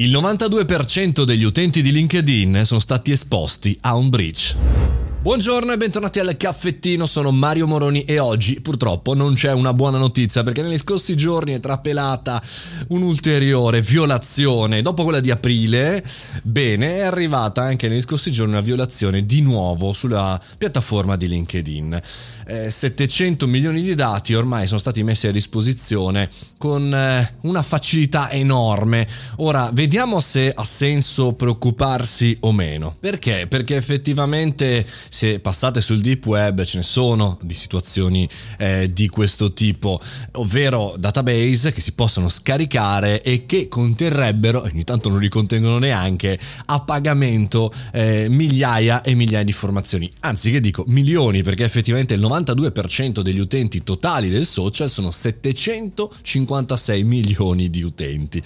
Il 92% degli utenti di LinkedIn sono stati esposti a un breach. Buongiorno e bentornati al caffettino, sono Mario Moroni e oggi purtroppo non c'è una buona notizia perché negli scorsi giorni è trapelata un'ulteriore violazione. Dopo quella di aprile, bene, è arrivata anche negli scorsi giorni una violazione di nuovo sulla piattaforma di LinkedIn. Eh, 700 milioni di dati ormai sono stati messi a disposizione con eh, una facilità enorme. Ora, vediamo se ha senso preoccuparsi o meno. Perché? Perché effettivamente se passate sul deep web ce ne sono di situazioni eh, di questo tipo, ovvero database che si possono scaricare e che conterrebbero, ogni tanto non li contengono neanche, a pagamento eh, migliaia e migliaia di informazioni. Anzi, che dico, milioni, perché effettivamente il 92% degli utenti totali del social sono 756 milioni di utenti.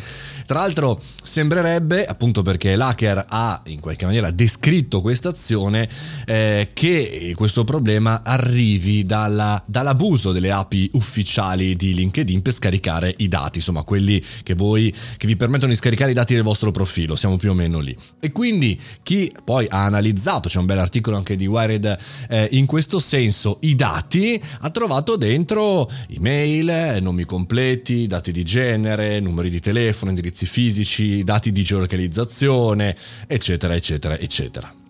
Tra l'altro sembrerebbe, appunto perché l'hacker ha in qualche maniera descritto questa azione, eh, che questo problema arrivi dalla, dall'abuso delle API ufficiali di LinkedIn per scaricare i dati, insomma quelli che voi che vi permettono di scaricare i dati del vostro profilo, siamo più o meno lì. E quindi chi poi ha analizzato, c'è un bel articolo anche di Wired eh, in questo senso, i dati, ha trovato dentro email, nomi completi, dati di genere, numeri di telefono, indirizzi fisici, dati di geolocalizzazione, eccetera, eccetera, eccetera.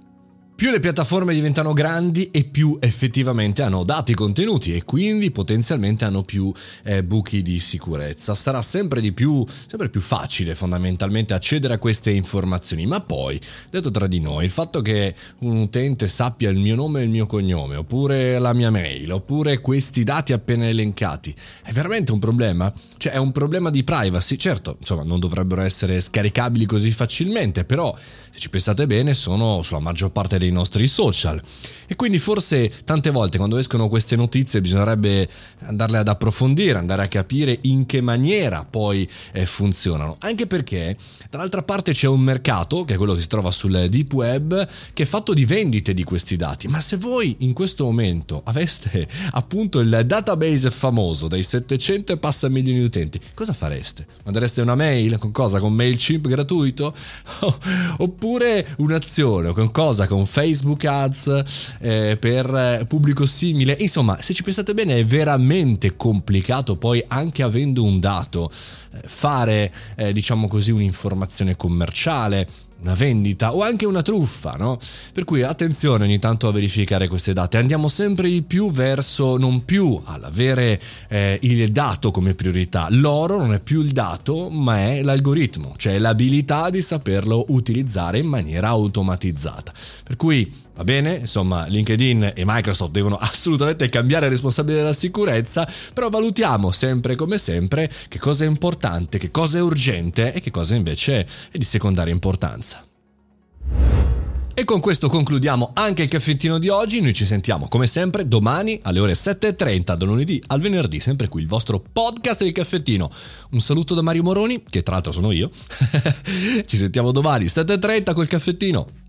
Più le piattaforme diventano grandi e più effettivamente hanno dati contenuti e quindi potenzialmente hanno più eh, buchi di sicurezza. Sarà sempre di più, sempre più facile fondamentalmente accedere a queste informazioni. Ma poi, detto tra di noi, il fatto che un utente sappia il mio nome e il mio cognome, oppure la mia mail, oppure questi dati appena elencati, è veramente un problema? Cioè è un problema di privacy? Certo, insomma, non dovrebbero essere scaricabili così facilmente, però se ci pensate bene sono sulla maggior parte dei nostri social. E quindi forse tante volte quando escono queste notizie bisognerebbe andarle ad approfondire, andare a capire in che maniera poi eh, funzionano. Anche perché dall'altra parte c'è un mercato, che è quello che si trova sul deep web, che è fatto di vendite di questi dati. Ma se voi in questo momento aveste appunto il database famoso dei 700 e passa milioni di utenti, cosa fareste? Mandereste una mail con cosa? Con MailChimp gratuito? Oppure un'azione con cosa? Con Facebook Ads eh, per eh, pubblico simile. Insomma, se ci pensate bene è veramente complicato poi anche avendo un dato eh, fare eh, diciamo così un'informazione commerciale una vendita o anche una truffa, no? Per cui attenzione ogni tanto a verificare queste date. Andiamo sempre di più verso non più all'avere eh, il dato come priorità. L'oro non è più il dato, ma è l'algoritmo, cioè l'abilità di saperlo utilizzare in maniera automatizzata. Per cui va bene, insomma, LinkedIn e Microsoft devono assolutamente cambiare responsabile della sicurezza, però valutiamo sempre come sempre che cosa è importante, che cosa è urgente e che cosa invece è di secondaria importanza. E con questo concludiamo anche il caffettino di oggi. Noi ci sentiamo come sempre domani alle ore 7.30, da lunedì al venerdì, sempre qui il vostro podcast del caffettino. Un saluto da Mario Moroni, che tra l'altro sono io. ci sentiamo domani 7.30 col caffettino.